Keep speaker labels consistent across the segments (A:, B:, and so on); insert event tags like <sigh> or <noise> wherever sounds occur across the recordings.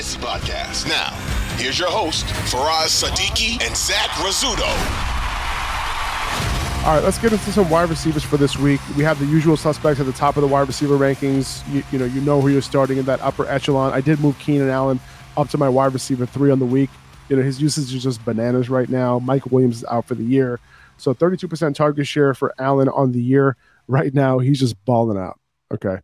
A: Fantasy Podcast. Now, here's your host, Faraz Siddiqi and Zach Rizzuto.
B: All right, let's get into some wide receivers for this week. We have the usual suspects at the top of the wide receiver rankings. You, you know, you know who you're starting in that upper echelon. I did move Keenan Allen up to my wide receiver three on the week. You know, his usage is just bananas right now. Mike Williams is out for the year. So 32% target share for Allen on the year. Right now, he's just balling out. Okay.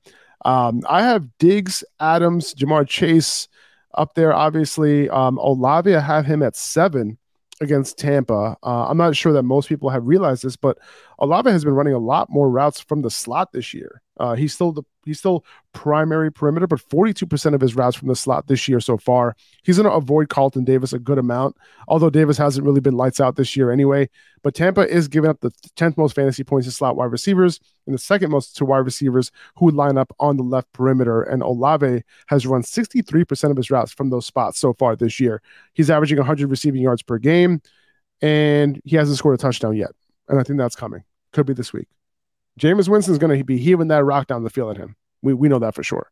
B: Um, I have Diggs, Adams, Ja'Marr Chase up there, obviously. Um, Olave, I have him at seven against Tampa. Uh, I'm not sure that most people have realized this, but Olave has been running a lot more routes from the slot this year. Uh, he's still the he's still primary perimeter, but 42% of his routes from the slot this year so far. He's going to avoid Carlton Davis a good amount, although Davis hasn't really been lights out this year anyway. But Tampa is giving up the 10th most fantasy points to slot wide receivers and the second most to wide receivers who line up on the left perimeter. And Olave has run 63% of his routes from those spots so far this year. He's averaging 100 receiving yards per game, and he hasn't scored a touchdown yet. And I think that's coming. Could be this week. Jameis Winston's going to be heaving that rock down the field at him. We we know that for sure.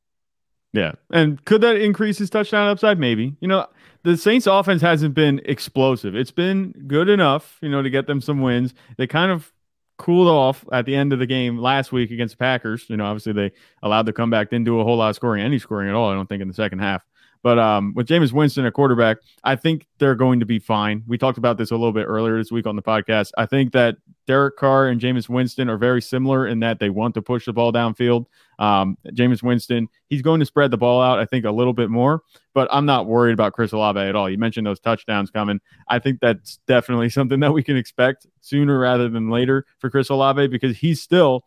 C: Yeah, and could that increase his touchdown upside? Maybe. You know, the Saints' offense hasn't been explosive. It's been good enough, you know, to get them some wins. They kind of cooled off at the end of the game last week against the Packers. You know, obviously they allowed the comeback, didn't do a whole lot of scoring, any scoring at all. I don't think in the second half. But um, with Jameis Winston at quarterback, I think they're going to be fine. We talked about this a little bit earlier this week on the podcast. I think that Derek Carr and Jameis Winston are very similar in that they want to push the ball downfield. Um, Jameis Winston, he's going to spread the ball out, I think, a little bit more, but I'm not worried about Chris Olave at all. You mentioned those touchdowns coming. I think that's definitely <laughs> something that we can expect sooner rather than later for Chris Olave because he's still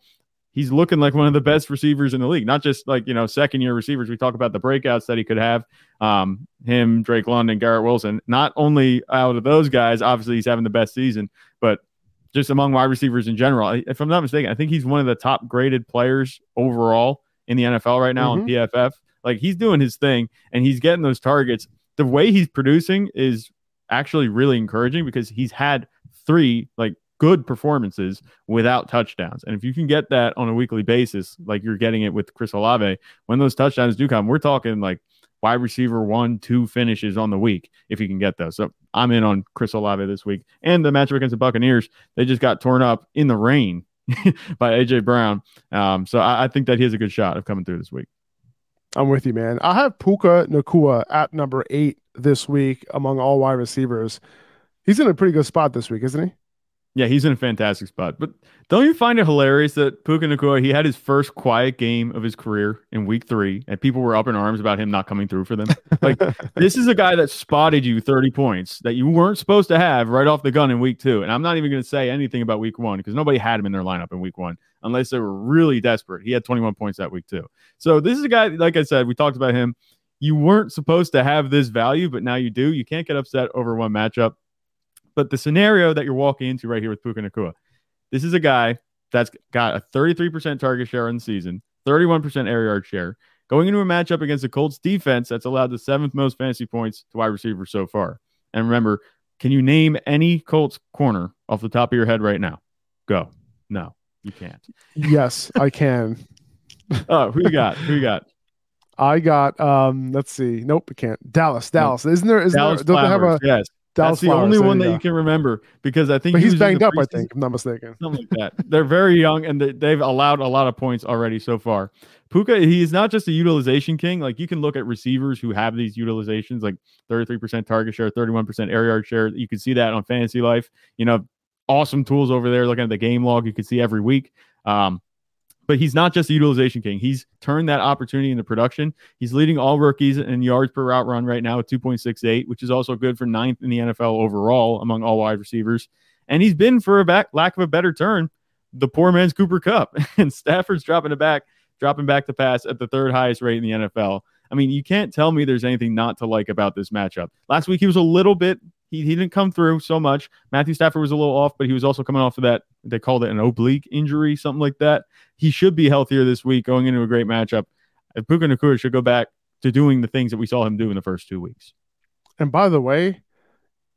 C: he's looking like one of the best receivers in the league. Not just like you know second year receivers. We talk about the breakouts that he could have. Um, him, Drake London, Garrett Wilson. Not only out of those guys, obviously he's having the best season, but just among wide receivers in general. If I'm not mistaken, I think he's one of the top graded players overall in the NFL right now mm-hmm. on PFF. Like he's doing his thing and he's getting those targets. The way he's producing is actually really encouraging because he's had three like good performances without touchdowns. And if you can get that on a weekly basis, like you're getting it with Chris Olave, when those touchdowns do come, we're talking like wide receiver one, two finishes on the week if you can get those. So I'm in on Chris Olave this week. And the matchup against the Buccaneers, they just got torn up in the rain <laughs> by AJ Brown. Um, so I, I think that he has a good shot of coming through this week.
B: I'm with you, man. I have Puka Nacua at number eight this week among all wide receivers. He's in a pretty good spot this week, isn't he?
C: Yeah, he's in a fantastic spot. But don't you find it hilarious that Puka Nacua, he had his first quiet game of his career in week three, and people were up in arms about him not coming through for them? Like, <laughs> this is a guy that spotted you 30 points that you weren't supposed to have right off the gun in week two. And I'm not even going to say anything about week one because nobody had him in their lineup in week one unless they were really desperate. He had 21 points that week too. So this is a guy, like I said, we talked about him. You weren't supposed to have this value, but now you do. You can't get upset over one matchup. But the scenario that you're walking into right here with Puka Nacua, this is a guy that's got a 33% target share in the season, 31% air yard share, going into a matchup against the Colts defense that's allowed the seventh most fantasy points to wide receivers so far. And remember, can you name any Colts corner off the top of your head right now? Go. No, you can't.
B: Yes, I can. <laughs>
C: oh, who you got? Who you got?
B: I got um let's see. Nope, I can't. Dallas, Dallas. Isn't there isn't
C: Dallas
B: there,
C: don't they have a yes. Dallas That's the Flowers, only one that you, you can remember because I think
B: he's banged up. I think, I'm not mistaken.
C: Something like that. They're very young and they've allowed a lot of points already so far. Puka, he's not just a utilization king. Like you can look at receivers who have these utilizations, like 33% target share, 31% air yard share. You can see that on Fantasy Life. You know, awesome tools over there. Looking at the game log, you can see every week. Um, but he's not just a utilization king. He's turned that opportunity into production. He's leading all rookies in yards per route run right now at 2.68, which is also good for ninth in the NFL overall among all wide receivers. And he's been, for a back, lack of a better term, the poor man's Cooper Kupp. <laughs> and Stafford's dropping it back dropping back to pass at the third highest rate in the NFL. I mean, you can't tell me there's anything not to like about this matchup. Last week he was a little bit he, he didn't come through so much. Matthew Stafford was a little off, but he was also coming off of that. They called it an oblique injury, something like that. He should be healthier this week going into a great matchup. Puka Nacua should go back to doing the things that we saw him do in the first two weeks.
B: And by the way,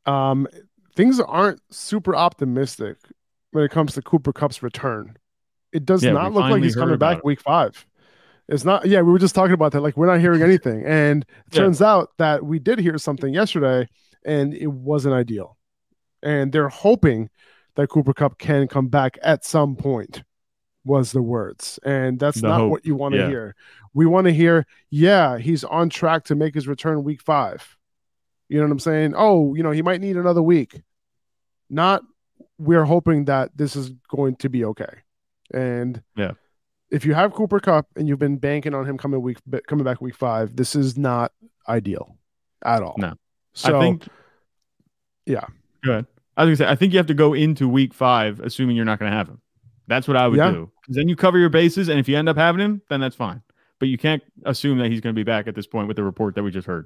B: um, things aren't super optimistic when it comes to Cooper Kupp's return. It does yeah, not look like he's coming back it. week five. It's not, yeah, we were just talking about that. Like, we're not hearing anything. And it yeah. turns out that we did hear something yesterday and it wasn't ideal. And they're hoping that Cooper Kupp can come back at some point, was the words. And that's the not hope. what you want to yeah. hear. We want to hear, yeah, he's on track to make his return week five. You know what I'm saying? Oh, you know, he might need another week. Not we're hoping that this is going to be okay. And
C: yeah,
B: if you have Cooper Kupp and you've been banking on him coming week coming back week five, this is not ideal at all.
C: No.
B: So
C: I think
B: yeah.
C: Good. I was gonna say I think you have to go into week five assuming you're not gonna have him. That's what I would yeah. do. Then you cover your bases, and if you end up having him, then that's fine. But you can't assume that he's going to be back at this point with the report that we just heard.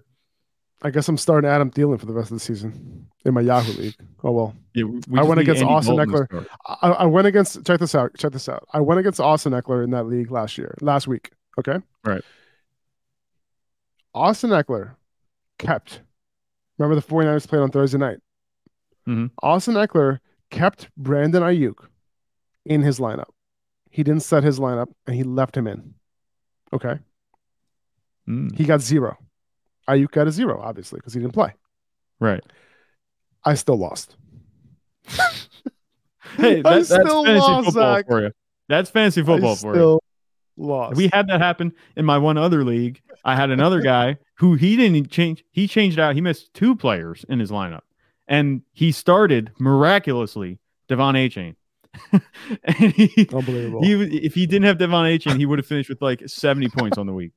B: I guess I'm starting Adam Thielen for the rest of the season in my Yahoo league. Oh well. Yeah, we I went against Andy Austin Ekeler. I, I, went against check this out. Check this out. I went against Austin Ekeler in that league last year, last week. Okay.
C: Right.
B: Austin Ekeler kept. Remember the 49ers played on Thursday night.
C: Mm-hmm.
B: Austin Ekeler kept Brandon Aiyuk in his lineup. He didn't set his lineup and he left him in. Okay.
C: Mm.
B: He got zero. Aiyuk got a zero, obviously, because he didn't play.
C: Right.
B: I still lost. <laughs>
C: hey, <laughs> that, that's fantasy lost, football Zach. for you. That's fantasy football I for you.
B: Lost.
C: We had that happen in my one other league. I had another <laughs> guy who he didn't change. He changed out. He missed two players in his lineup, and he started miraculously De'Von <laughs>
B: and he, Unbelievable.
C: He if he didn't have De'Von Achane, he would have finished with like seventy points on the week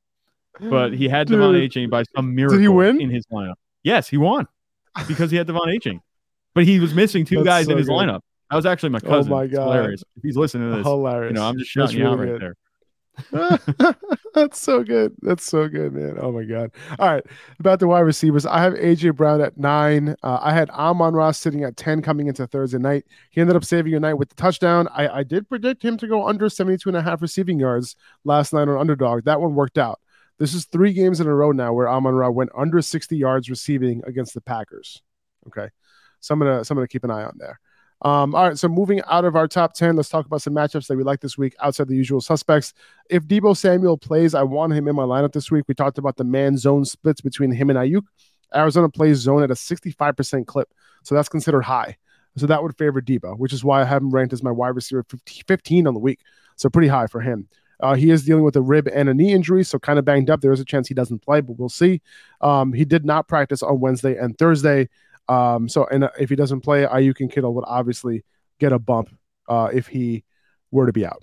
C: but he had Dude. De'Von Achane by some miracle Did he win? in his lineup. Yes, he won because he had De'Von Achane, but he was missing two guys so in his good. lineup. That was actually my cousin. Oh my god, hilarious! If he's listening to this, hilarious. You know, I'm just shouting really out right there. <laughs>
B: That's so good. That's so good, man. Oh my god. All right, about the wide receivers, I have AJ Brown at nine. Uh, I had Amon-Ra sitting at ten coming into Thursday night. He ended up saving your night with the touchdown. I, I did predict him to go under 72 and a half receiving yards last night on underdog. That one worked out. This is three games in a row now where Amon Ra went under 60 yards receiving against the Packers. Okay. So I'm gonna so I'm gonna keep an eye on there. Um, all right, so moving out of our top 10, let's talk about some matchups that we like this week outside the usual suspects. If Deebo Samuel plays, I want him in my lineup this week. We talked about the man zone splits between him and Aiyuk. Arizona plays zone at a 65% clip, so that's considered high. So that would favor Deebo, which is why I have him ranked as my wide receiver 15 on the week. So pretty high for him. Uh, he is dealing with a rib and a knee injury, so kind of banged up. There is a chance he doesn't play, but we'll see. Um, he did not practice on Wednesday and Thursday. Um, so, and uh, if he doesn't play, Aiyuk and Kittle would obviously get a bump uh, if he were to be out.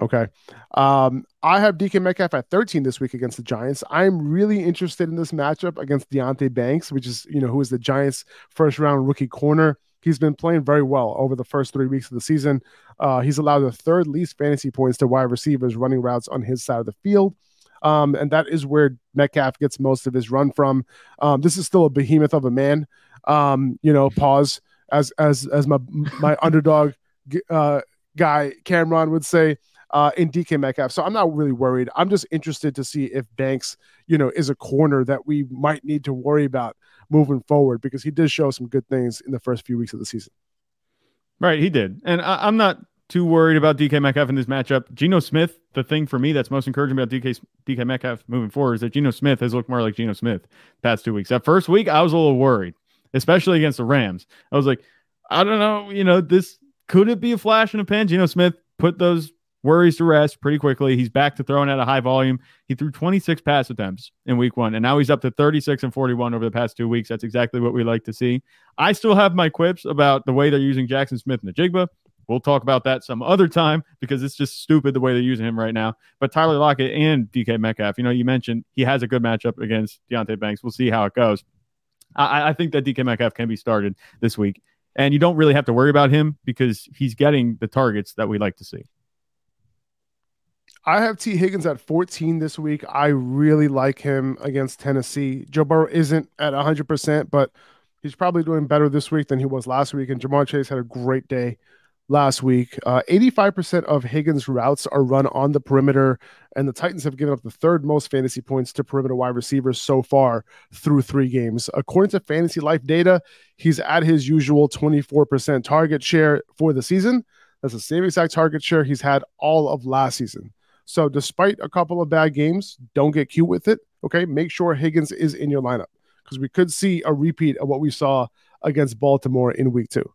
B: Okay. Um, I have DK Metcalf at 13 this week against the Giants. I'm really interested in this matchup against Deonte Banks, which is, you know, who is the Giants' first round rookie corner. He's been playing very well over the first three weeks of the season. Uh, he's allowed the third least fantasy points to wide receivers running routes on his side of the field. Um, and that is where Metcalf gets most of his run from. Um, this is still a behemoth of a man. Um, you know, pause as as as my my <laughs> underdog uh, guy Cameron would say uh, in DK Metcalf. So I'm not really worried. I'm just interested to see if Banks, you know, is a corner that we might need to worry about moving forward because he did show some good things in the first few weeks of the season.
C: Right, he did, and I, am not too worried about DK Metcalf in this matchup. Geno Smith, the thing for me that's most encouraging about DK DK Metcalf moving forward is that Geno Smith has looked more like Geno Smith past two weeks. That first week, I was a little worried, especially against the Rams. I was like, I don't know, you know, this could it be a flash in a pan? Geno Smith put those worries to rest pretty quickly. He's back to throwing at a high volume. He threw 26 pass attempts in week one, and now he's up to 36 and 41 over the past two weeks. That's exactly what we like to see. I still have my quips about the way they're using Jackson Smith-Njigba. We'll talk about that some other time because it's just stupid the way they're using him right now. But Tyler Lockett and DK Metcalf, you know, you mentioned he has a good matchup against Deonte Banks. We'll see how it goes. I, I think that DK Metcalf can be started this week. And you don't really have to worry about him because he's getting the targets that we like to see.
B: I have T. Higgins at 14 this week. I really like him against Tennessee. Joe Burrow isn't at 100%, but he's probably doing better this week than he was last week. And Ja'Marr Chase had a great day last week. Uh, 85% of Higgins' routes are run on the perimeter, and the Titans have given up the third most fantasy points to perimeter wide receivers so far through three games. According to Fantasy Life data, he's at his usual 24% target share for the season. That's the same exact target share he's had all of last season. So, despite a couple of bad games, don't get cute with it. Okay. Make sure Higgins is in your lineup because we could see a repeat of what we saw against Baltimore in week two.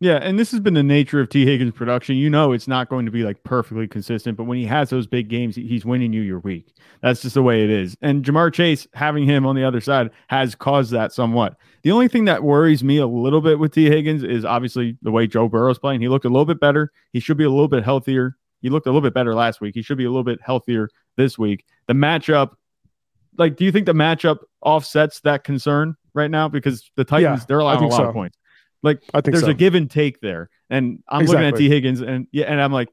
C: Yeah, and this has been the nature of T. Higgins' production. You know, it's not going to be like perfectly consistent, but when he has those big games, he's winning you your week. That's just the way it is. And Ja'Marr Chase having him on the other side has caused that somewhat. The only thing that worries me a little bit with T. Higgins is obviously the way Joe Burrow's playing. He looked a little bit better. He should be a little bit healthier. He looked a little bit better last week. He should be a little bit healthier this week. The matchup, like, do you think the matchup offsets that concern right now? Because the Titans, yeah, they're allowing a lot so. of points. Like I think there's so. a give and take there. And I'm exactly. looking at T. Higgins and yeah, and I'm like,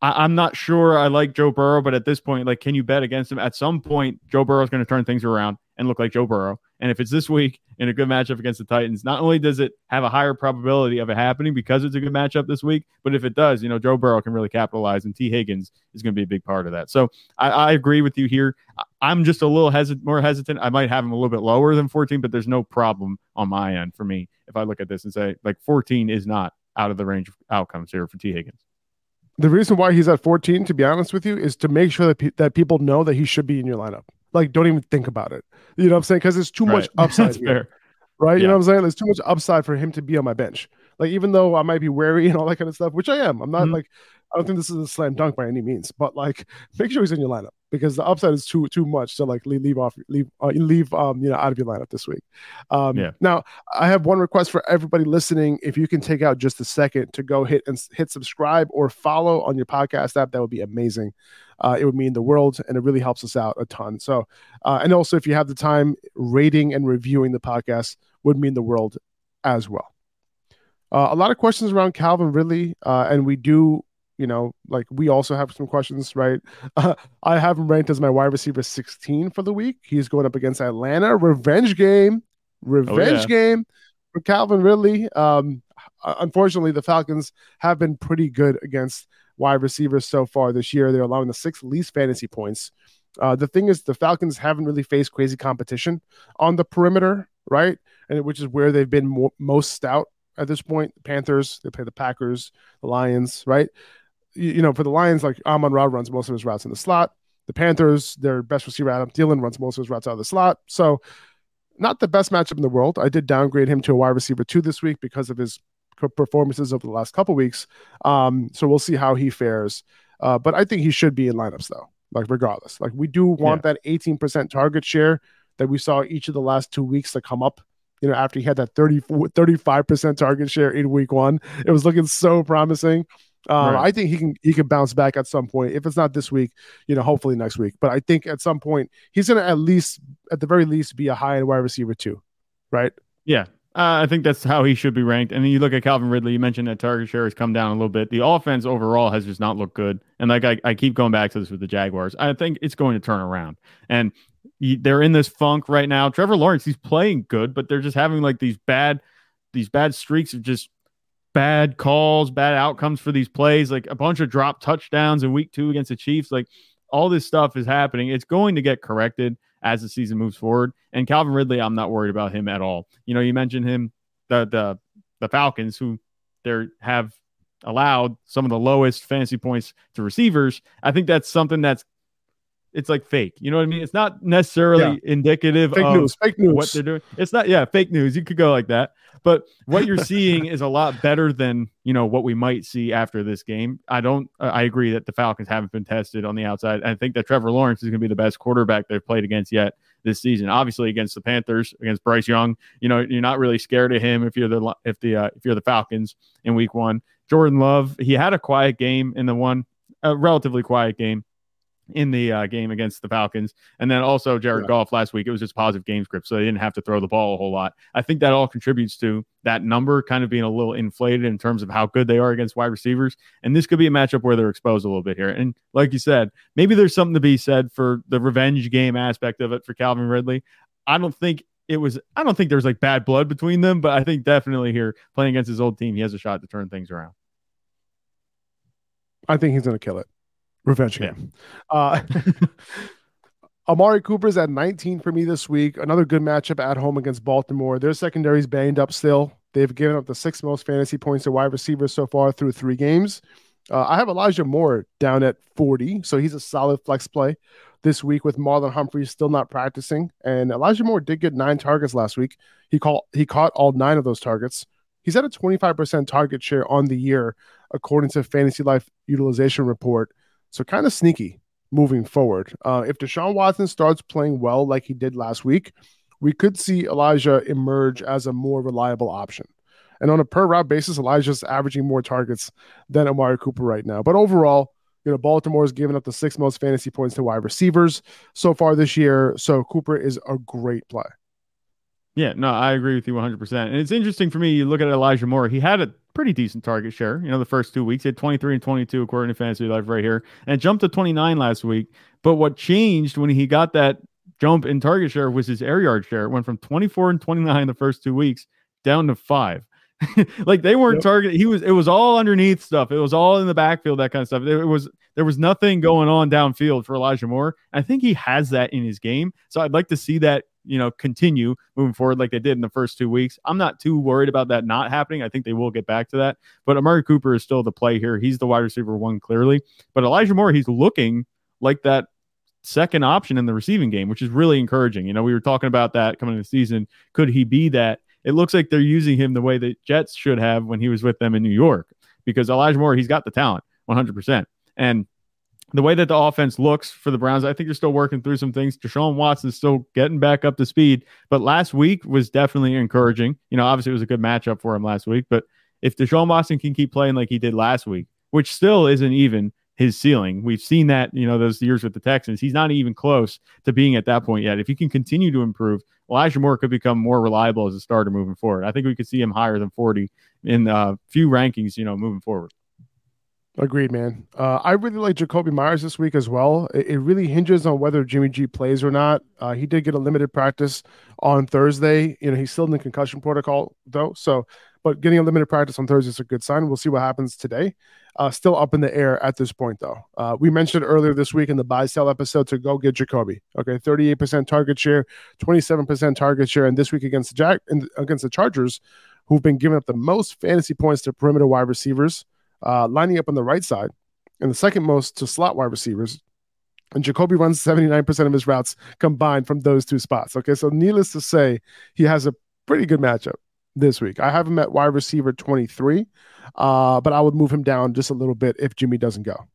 C: I, am not sure I like Joe Burrow, but at this point, like, can you bet against him? At some point, Joe Burrow is going to turn things around and look like Joe Burrow. And if it's this week in a good matchup against the Titans, not only does it have a higher probability of it happening because it's a good matchup this week, but if it does, you know, Joe Burrow can really capitalize, and T. Higgins is going to be a big part of that. So I, I agree with you here. I'm just a little more hesitant. I might have him a little bit lower than 14, but there's no problem on my end for me if I look at this and say like 14 is not out of the range of outcomes here for T. Higgins.
B: The reason why he's at 14, to be honest with you, is to make sure that, pe- that people know that he should be in your lineup. Like, don't even think about it. You know what I'm saying? Because there's too right. <laughs> much upside here. Right? Yeah. You know what I'm saying? There's too much upside for him to be on my bench. Like, even though I might be wary <laughs> and all that kind of stuff, which I am, I'm not mm-hmm. like, I don't think this is a slam dunk by any means, but like, make sure he's in your lineup because the upside is too too much to like leave, leave off leave uh, leave um you know out of your lineup this week. Um, yeah. Now I have one request for everybody listening. If you can take out just a second to go hit and hit subscribe or follow on your podcast app, that would be amazing. Uh, it would mean the world and it really helps us out a ton. So, uh, and also if you have the time, rating and reviewing the podcast would mean the world as well. Uh, a lot of questions around Calvin Ridley, uh, and we do you know, like we also have some questions, right? Uh, I have him ranked as my wide receiver 16 for the week. He's going up against Atlanta. Revenge game. Revenge oh, yeah. game for Calvin Ridley. Um, unfortunately, the Falcons have been pretty good against wide receivers so far this year. They're allowing the sixth least fantasy points. Uh, the thing is, the Falcons haven't really faced crazy competition on the perimeter, right? And which is where they've been mo- most stout at this point. The Panthers, they play the Packers, the Lions, right? You know, for the Lions, like Amon Ra runs most of his routes in the slot. The Panthers, their best receiver Adam Thielen runs most of his routes out of the slot. So, not the best matchup in the world. I did downgrade him to a wide receiver two this week because of his performances over the last couple weeks. Um, so we'll see how he fares. Uh, but I think he should be in lineups though. Like regardless, like we do want yeah. that 18% target share that we saw each of the last two weeks to come up. You know, after he had that 30, 35% target share in week one, it was looking so promising. Um, right. I think he can he can bounce back at some point. If it's not this week, you know, hopefully next week. But I think at some point he's going to at least, at the very least, be a high end wide receiver too, right?
C: Yeah, uh, I think that's how he should be ranked. And then you look at Calvin Ridley. You mentioned that target share has come down a little bit. The offense overall has just not looked good. And like I, I keep going back to this with the Jaguars. I think it's going to turn around. And they're in this funk right now. Trevor Lawrence, he's playing good, but they're just having like these bad, these bad streaks of just bad calls, bad outcomes for these plays, like a bunch of drop touchdowns in week two against the Chiefs. Like all this stuff is happening. It's going to get corrected as the season moves forward. And Calvin Ridley, I'm not worried about him at all. You know, you mentioned him, the the the Falcons, who they have allowed some of the lowest fantasy points to receivers. I think that's something that's it's like fake. You know what I mean? It's not necessarily yeah. indicative
B: fake
C: of
B: news, fake news.
C: what they're doing. It's not, yeah, fake news. You could go like that. But what you're <laughs> seeing is a lot better than, you know, what we might see after this game. I don't, I agree that the Falcons haven't been tested on the outside. I think that Trevor Lawrence is going to be the best quarterback they've played against yet this season. Obviously against the Panthers, against Bryce Young, you know, you're not really scared of him if you're the, if the, uh, if you're the Falcons in week one. Jordan Love, he had a quiet game in the one, a relatively quiet game in the uh, game against the Falcons. And then also Jared yeah. Goff last week, it was just positive game script. So they didn't have to throw the ball a whole lot. I think that all contributes to that number kind of being a little inflated in terms of how good they are against wide receivers. And this could be a matchup where they're exposed a little bit here. And like you said, maybe there's something to be said for the revenge game aspect of it for Calvin Ridley. I don't think it was I don't think there's like bad blood between them, but I think definitely here playing against his old team, he has a shot to turn things around.
B: I think he's going to kill it. Revenge game. Yeah. Uh, <laughs> Amari Cooper's at 19 for me this week. Another good matchup at home against Baltimore. Their secondary's banged up still. They've given up the sixth most fantasy points to wide receivers so far through three games. Uh, I have Elijah Moore down at 40, so he's a solid flex play this week with Marlon Humphrey's still not practicing. And Elijah Moore did get nine targets last week. He caught he caught all nine of those targets. He's at a 25% target share on the year, according to Fantasy Life Utilization Report. So kind of sneaky moving forward. Uh, if Deshaun Watson starts playing well like he did last week, we could see Elijah emerge as a more reliable option. And on a per route basis, Elijah's averaging more targets than Amari Cooper right now. But overall, you know, Baltimore has given up the six most fantasy points to wide receivers so far this year. So Cooper is a great play.
C: Yeah, no, I agree with you 100%. And it's interesting for me, you look at Elijah Moore, he had a pretty decent target share, you know, the first two weeks. He had 23 and 22 according to Fantasy Life right here, and jumped to 29 last week. But what changed when he got that jump in target share was his air yard share. It went from 24 and 29 the first two weeks down to five. <laughs> like they weren't yep. targeted. He was. It was all underneath stuff. It was all in the backfield, that kind of stuff. It was. There was nothing going on downfield for Elijah Moore. I think he has that in his game. So I'd like to see that you know continue moving forward like they did in the first two weeks. I'm not too worried about that not happening. I think they will get back to that. But Amari Cooper is still the play here. He's the wide receiver one clearly. But Elijah Moore, he's looking like that second option in the receiving game, which is really encouraging. You know, we were talking about that coming into the season. Could he be that? It looks like they're using him the way that Jets should have when he was with them in New York because Elijah Moore, he's got the talent 100%. And the way that the offense looks for the Browns, I think they're still working through some things. Deshaun Watson's still getting back up to speed, but last week was definitely encouraging. You know, obviously it was a good matchup for him last week, but if Deshaun Watson can keep playing like he did last week, which still isn't even his ceiling, we've seen that, you know, those years with the Texans, he's not even close to being at that point yet. If he can continue to improve, Elijah Moore could become more reliable as a starter moving forward. I think we could see him higher than 40 in a uh, few rankings, you know, moving forward.
B: Agreed, man. Uh, I really like Jakobi Meyers this week as well. It, it, really hinges on whether Jimmy G plays or not. Uh, he did get a limited practice on Thursday. You know, he's still in the concussion protocol though. So, but getting a limited practice on Thursday is a good sign. We'll see what happens today. Uh, still up in the air at this point though. Uh, we mentioned earlier this week in the buy sell episode to go get Jakobi. Okay, 38% target share, 27% target share, and this week against the Jack against the Chargers, who've been giving up the most fantasy points to perimeter wide receivers uh, lining up on the right side, and the second most to slot wide receivers. And Jakobi runs 79% of his routes combined from those two spots. Okay, so needless to say, he has a pretty good matchup this week. I have him at wide receiver 23, uh, but I would move him down just a little bit if Jimmy doesn't go.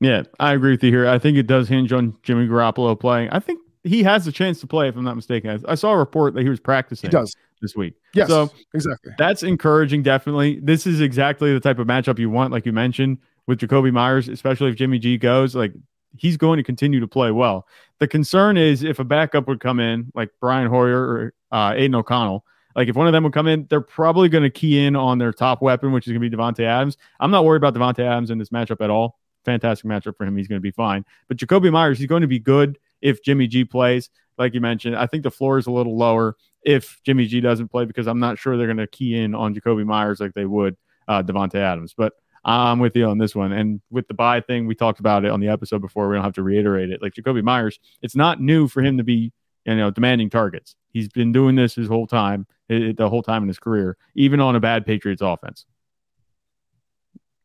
C: Yeah, I agree with you here. I think it does hinge on Jimmy Garoppolo playing. I think he has a chance to play, if I'm not mistaken. I, I saw a report that he was practicing.
B: He does
C: this week.
B: Yes, so exactly.
C: That's encouraging. Definitely, this is exactly the type of matchup you want, like you mentioned with Jakobi Meyers, especially if Jimmy G goes. Like he's going to continue to play well. The concern is if a backup would come in, like Brian Hoyer or uh, Aidan O'Connell. Like if one of them would come in, they're probably going to key in on their top weapon, which is going to be Davante Adams. I'm not worried about Davante Adams in this matchup at all. Fantastic matchup for him. He's going to be fine. But Jakobi Meyers, he's going to be good if Jimmy G plays. Like you mentioned, I think the floor is a little lower if Jimmy G doesn't play because I'm not sure they're going to key in on Jakobi Meyers like they would uh, Davante Adams. But I'm with you on this one. And with the buy thing, we talked about it on the episode before. We don't have to reiterate it. Like Jakobi Meyers, it's not new for him to be, you know, demanding targets. He's been doing this his whole time, it, the whole time in his career, even on a bad Patriots offense.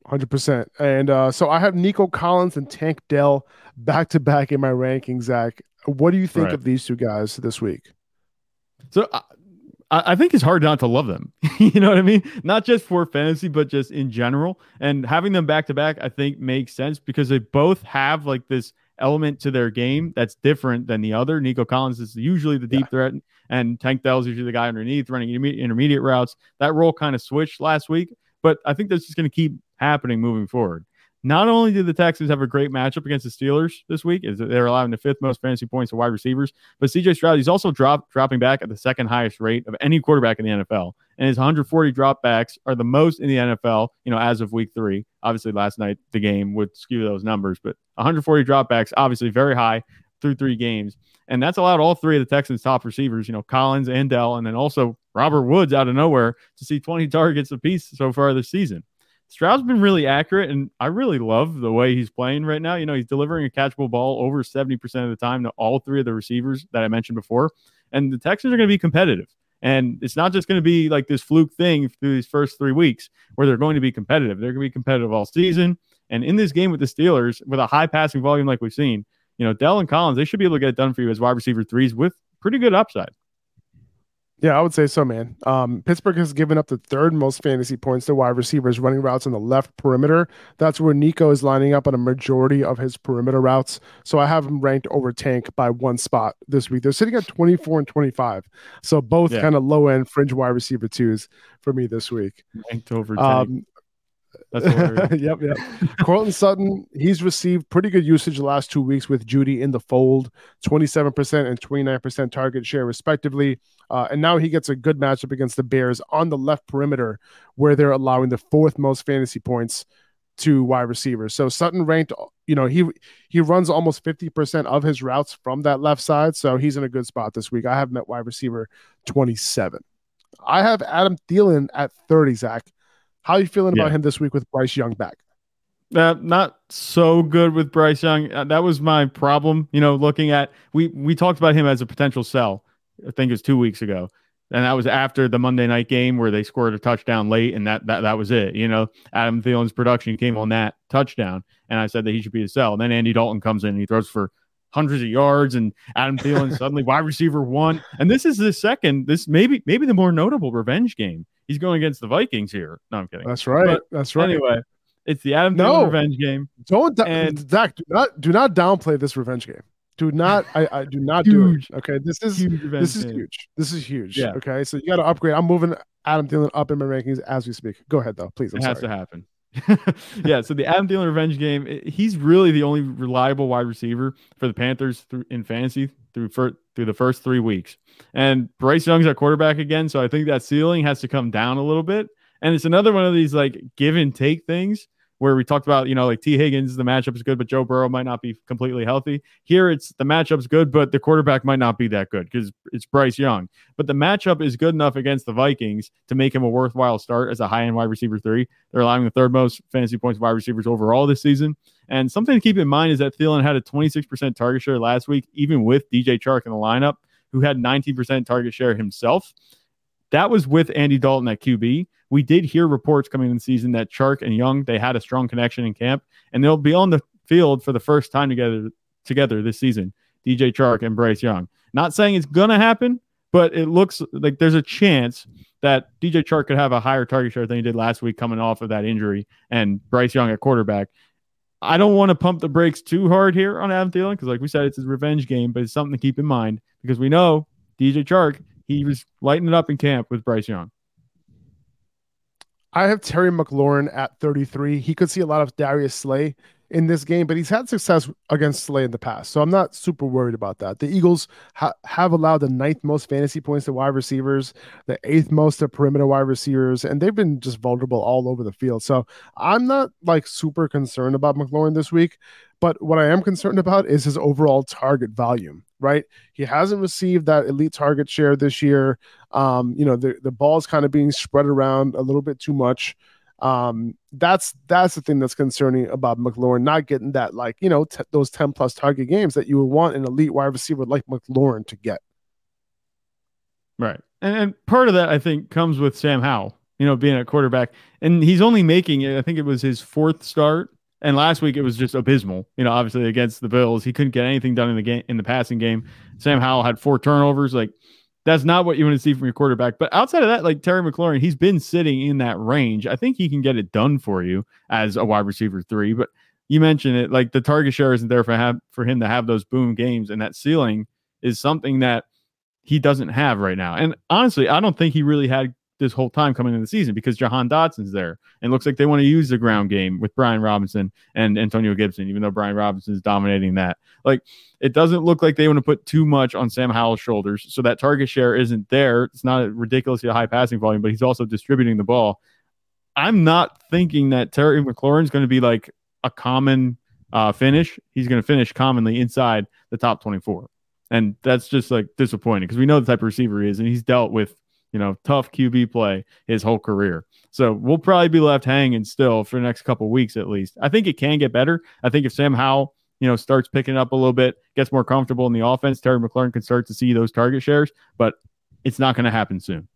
B: 100%. And uh, so I have Nico Collins and Tank Dell back to back in my rankings, Zach. What do you think right. of these two guys this week?
C: So uh, I think it's hard not to love them. <laughs> you know what I mean? Not just for fantasy, but just in general. And having them back to back, I think makes sense because they both have like this element to their game that's different than the other. Nico Collins is usually the deep yeah. threat, and Tank Dell is usually the guy underneath running intermediate routes. That role kind of switched last week, but I think that's just going to keep happening moving forward. Not only do the Texans have a great matchup against the Steelers this week, is they're allowing the fifth most fantasy points to wide receivers, but CJ Stroud is also drop, dropping back at the second highest rate of any quarterback in the NFL, and his 140 dropbacks are the most in the NFL. You know, as of week three. Obviously, last night the game would skew those numbers, but 140 dropbacks, obviously very high through three games, and that's allowed all three of the Texans' top receivers, you know, Collins and Dell, and then also Robert Woods out of nowhere to see 20 <laughs> targets apiece so far this season. Stroud's been really accurate, and I really love the way he's playing right now. You know, he's delivering a catchable ball over 70% of the time to all three of the receivers that I mentioned before. And the Texans are going to be competitive. And it's not just going to be like this fluke thing through these first three weeks where they're going to be competitive. They're going to be competitive all season. And in this game with the Steelers, with a high passing volume like we've seen, you know, Dell and Collins, they should be able to get it done for you as wide receiver threes with pretty good upside.
B: Yeah, I would say so, man. Um, Pittsburgh has given up the third most fantasy points to wide receivers running routes on the left perimeter. That's where Nico is lining up on a majority of his perimeter routes. So I have him ranked over Tank by one spot this week. They're sitting at 24 and 25. So both yeah. kind of low end fringe wide receiver twos for me this week.
C: Ranked over Tank. Um, <laughs>
B: yep, yep. Courtland Sutton, he's received pretty good usage the last two weeks with Jeudy in the fold, 27% and 29% target share, respectively. Uh, and now he gets a good matchup against the Bears on the left perimeter, where they're allowing the fourth most fantasy points to wide receivers. So Sutton ranked, you know, he he runs almost 50% of his routes from that left side. So he's in a good spot this week. I have met wide receiver 27. I have Adam Thielen at 30, Zach. How are you feeling yeah. about him this week with Bryce Young back?
C: Uh, not so good with Bryce Young. Uh, that was my problem. You know, looking at we we talked about him as a potential sell. I think it was two weeks ago, and that was after the Monday night game where they scored a touchdown late, and that that that was it. You know, Adam Thielen's production came on that touchdown, and I said that he should be a sell. And then Andy Dalton comes in and he throws for hundreds of yards, and Adam Thielen <laughs> suddenly wide receiver one. And this is the second. This maybe maybe the more notable revenge game he's going against the Vikings here. No, I'm kidding.
B: That's right. But That's right.
C: Anyway, it's the Adam no. Thielen revenge game.
B: Don't and Zach, do not do not downplay this revenge game. Do not I, I do not huge, do it. Okay. This is this is game. huge. This is huge. Yeah. Okay. So you gotta upgrade. I'm moving Adam Thielen up in my rankings as we speak. Go ahead though, please. I'm
C: it
B: sorry.
C: has to happen. <laughs> yeah, so the Adam Thielen revenge game, he's really the only reliable wide receiver for the Panthers through, in fantasy through for, through the first three weeks. And Bryce Young's at quarterback again, so I think that ceiling has to come down a little bit. And it's another one of these like give and take things where we talked about, you know, like T. Higgins, the matchup is good, but Joe Burrow might not be completely healthy. Here, it's the matchup's good, but the quarterback might not be that good because it's Bryce Young. But the matchup is good enough against the Vikings to make him a worthwhile start as a high end wide receiver three. They're allowing the third most fantasy points wide receivers overall this season. And something to keep in mind is that Thielen had a 26% target share last week, even with DJ Chark in the lineup, who had 19% target share himself. That was with Andy Dalton at QB. We did hear reports coming in the season that Chark and Young they had a strong connection in camp, and they'll be on the field for the first time together together this season. DJ Chark and Bryce Young. Not saying it's gonna happen, but it looks like there's a chance that DJ Chark could have a higher target share than he did last week coming off of that injury, and Bryce Young at quarterback. I don't want to pump the brakes too hard here on Adam Thielen because, like we said, it's his revenge game, but it's something to keep in mind because we know DJ Chark he was lighting it up in camp with Bryce Young.
B: I have Terry McLaurin at 33. He could see a lot of Darius Slay in this game, but he's had success against Slay in the past. So I'm not super worried about that. The Eagles ha- have allowed the ninth most fantasy points to wide receivers, the eighth most to perimeter wide receivers, and they've been just vulnerable all over the field. So I'm not like super concerned about McLaurin this week. But what I am concerned about is his overall target volume, right? He hasn't received that elite target share this year. Um, you know, the, the ball's kind of being spread around a little bit too much. Um, that's that's the thing that's concerning about McLaurin not getting that like you know t- those ten plus target games that you would want an elite wide receiver like McLaurin to get.
C: Right, and, and part of that I think comes with Sam Howell, you know, being a quarterback, and he's only making it. I think it was his fourth start and last week it was just abysmal. You know, obviously against the Bills, he couldn't get anything done in the game in the passing game. Sam Howell had four turnovers. Like that's not what you want to see from your quarterback. But outside of that, like Terry McLaurin, he's been sitting in that range. I think he can get it done for you as a wide receiver three. But you mentioned it, like the target share isn't there for have for him to have those boom games, and that ceiling is something that he doesn't have right now. And honestly, I don't think he really had this whole time coming into the season because Jahan Dotson's there. And looks like they want to use the ground game with Brian Robinson and Antonio Gibson, even though Brian Robinson is dominating that. Like it doesn't look like they want to put too much on Sam Howell's shoulders. So that target share isn't there. It's not a ridiculously high passing volume, but he's also distributing the ball. I'm not thinking that Terry McLaurin's going to be like a common uh, finish. He's going to finish commonly inside the top 24. And that's just like disappointing because we know the type of receiver he is, and he's dealt with you know tough QB play his whole career. So we'll probably be left hanging still for the next couple weeks at least. I think it can get better. I think if Sam Howell you know starts picking up a little bit, gets more comfortable in the offense, Terry McLaurin can start to see those target shares, but it's not going to happen soon.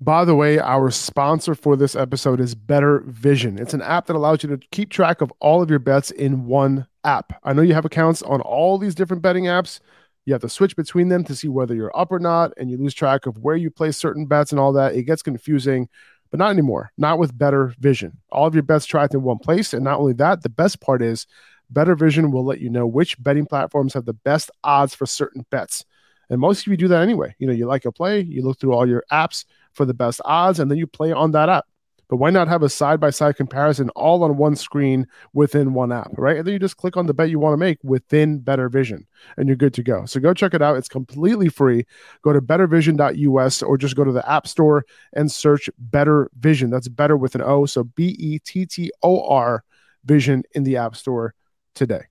B: By the way, our sponsor for this episode is Bettor Vision. It's an app that allows you to keep track of all of your bets in one app. I know you have accounts on all these different betting apps. You have to switch between them to see whether you're up or not, and you lose track of where you place certain bets and all that. It gets confusing, but not anymore. Not with Bettor Vision. All of your bets tracked in one place. And not only that, the best part is Bettor Vision will let you know which betting platforms have the best odds for certain bets. And most of you do that anyway. You know, you like a play, you look through all your apps for the best odds, and then you play on that app. But why not have a side by side comparison all on one screen within one app, right? And then you just click on the bet you want to make within Bettor Vision and you're good to go. So go check it out. It's completely free. Go to bettorvision.us or just go to the App Store and search Bettor Vision. That's better with an O. So B E T T O R Vision in the App Store today.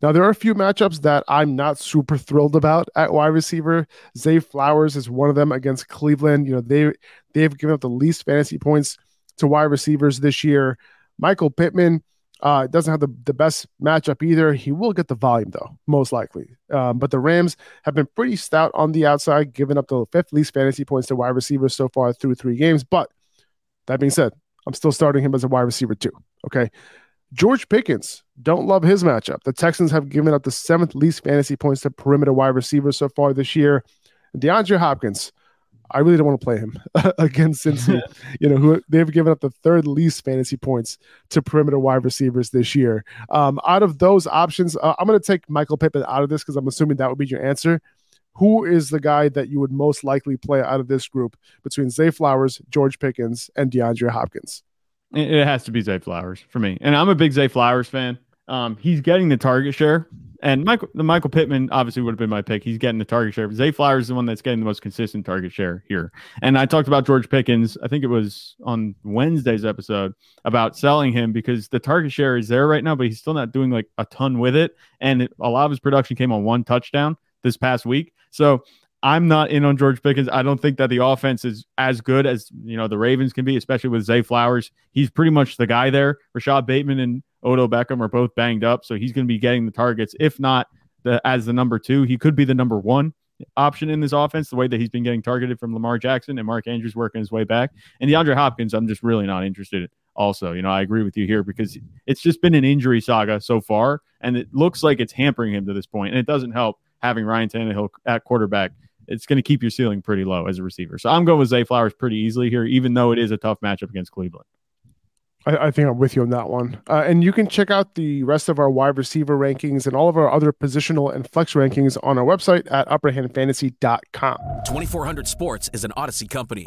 B: Now, there are a few matchups that I'm not super thrilled about at wide receiver. Zay Flowers is one of them against Cleveland. You know, they they've given up the least fantasy points to wide receivers this year. Michael Pittman uh, doesn't have the, the best matchup either. He will get the volume, though, most likely. Um, but the Rams have been pretty stout on the outside, giving up the fifth least fantasy points to wide receivers so far through three games. But that being said, I'm still starting him as a wide receiver, too. Okay. George Pickens, don't love his matchup. The Texans have given up the seventh least fantasy points to perimeter wide receivers so far this year. DeAndre Hopkins, I really don't want to play him <laughs> against <laughs> Cincy. you know, who they've given up the third least fantasy points to perimeter wide receivers this year. Um, out of those options, uh, I'm going to take Michael Pittman out of this because I'm assuming that would be your answer. Who is the guy that you would most likely play out of this group between Zay Flowers, George Pickens, and DeAndre Hopkins?
C: It has to be Zay Flowers for me, and I'm a big Zay Flowers fan. Um, he's getting the target share, and Michael the Michael Pittman obviously would have been my pick. He's getting the target share. Zay Flowers is the one that's getting the most consistent target share here. And I talked about George Pickens. I think it was on Wednesday's episode about selling him because the target share is there right now, but he's still not doing like a ton with it. And it, a lot of his production came on one touchdown this past week. So I'm not in on George Pickens. I don't think that the offense is as good as you know the Ravens can be, especially with Zay Flowers. He's pretty much the guy there. Rashod Bateman and Odell Beckham are both banged up, so he's going to be getting the targets. If not the as the number two, he could be the number one option in this offense. The way that he's been getting targeted from Lamar Jackson and Mark Andrews working his way back, and DeAndre Hopkins, I'm just really not interested. In. Also, you know, I agree with you here because it's just been an injury saga so far, and it looks like it's hampering him to this point, and it doesn't help having Ryan Tannehill at quarterback it's going to keep your ceiling pretty low as a receiver. So I'm going with Zay Flowers pretty easily here, even though it is a tough matchup against Cleveland.
B: I, I think I'm with you on that one. Uh, and you can check out the rest of our wide receiver rankings and all of our other positional and flex rankings on our website at upperhandfantasy.com.
D: 2400 Sports is an Audacy company.